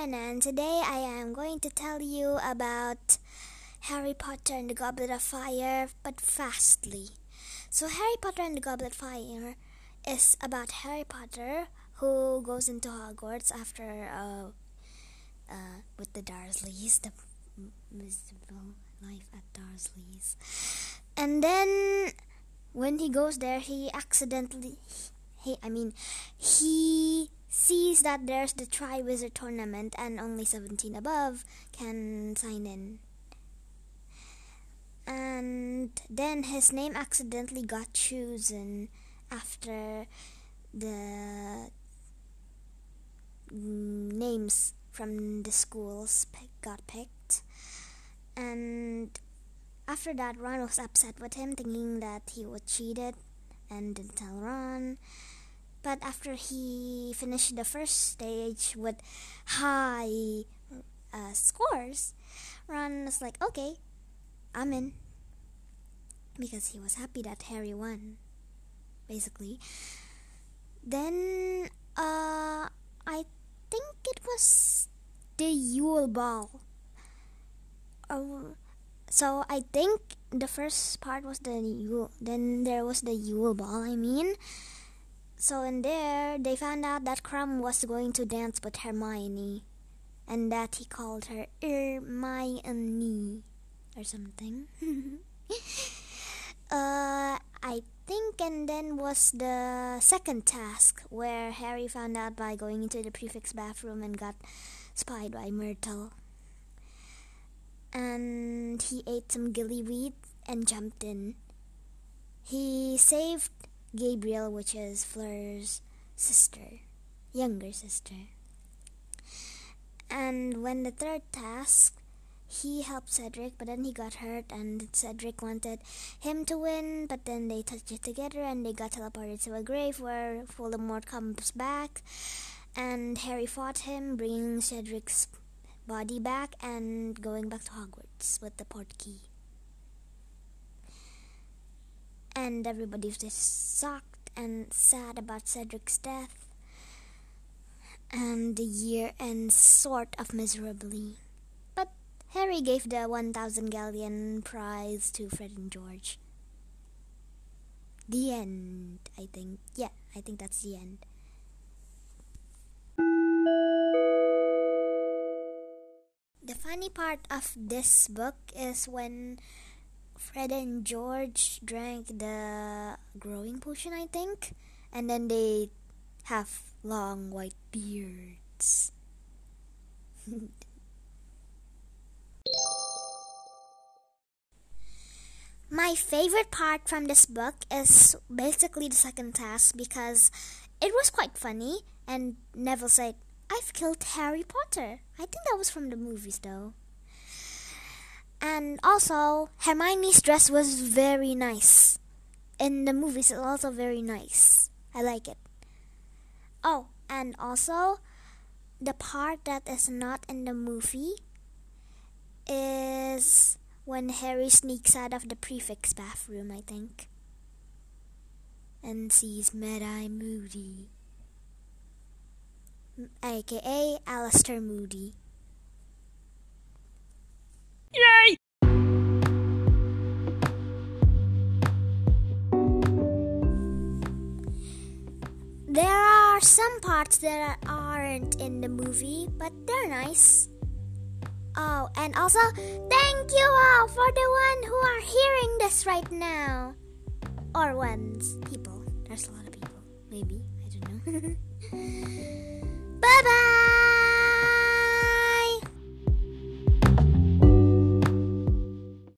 Jen, and today I am going to tell you about Harry Potter and the Goblet of Fire, but fastly. So, Harry Potter and the Goblet of Fire is about Harry Potter who goes into Hogwarts after uh, uh, with the Dursleys, the miserable life at Dursleys, and then when he goes there, he accidentally, he I mean, he sees that there's the Triwizard tournament and only 17 above can sign in. And then his name accidentally got chosen after the names from the schools got picked. And after that, Ron was upset with him, thinking that he was cheated and didn't tell Ron. But after he finished the first stage with high uh, scores, Ron was like, okay, I'm in. Because he was happy that Harry won, basically. Then, uh, I think it was the Yule Ball. Uh, so I think the first part was the Yule, then there was the Yule Ball, I mean. So in there, they found out that Krum was going to dance with Hermione, and that he called her Hermione or something. uh, I think, and then was the second task where Harry found out by going into the prefect's bathroom and got spied by Myrtle. And he ate some gillyweed and jumped in. He saved Gabrielle, which is Fleur's sister, younger sister. And when the third task, he helped Cedric, but then he got hurt, and Cedric wanted him to win, but then they touched it together and they got teleported to a grave where Voldemort comes back, and Harry fought him, bringing Cedric's body back and going back to Hogwarts with the portkey and everybody was just shocked and sad about Cedric's death. And the year ends sort of miserably. But Harry gave the 1000 galleon prize to Fred and George. The end, I think. Yeah, I think that's the end. The funny part of this book is when Fred and George drank the growing potion, I think, and then they have long white beards. My favorite part from this book is basically the second task because it was quite funny and Neville said, I've killed Harry Potter. I think that was from the movies though. And also, Hermione's dress was very nice. In the movies, it's also very nice. I like it. Oh, and also, the part that is not in the movie is when Harry sneaks out of the prefect's bathroom, I think, and sees Mad-Eye Moody, aka Alastor Moody. Are some parts that aren't in the movie, but they're nice. Oh, and also, thank you all for the one who are hearing this right now. Or ones, people. There's a lot of people. Maybe. I don't know. bye bye!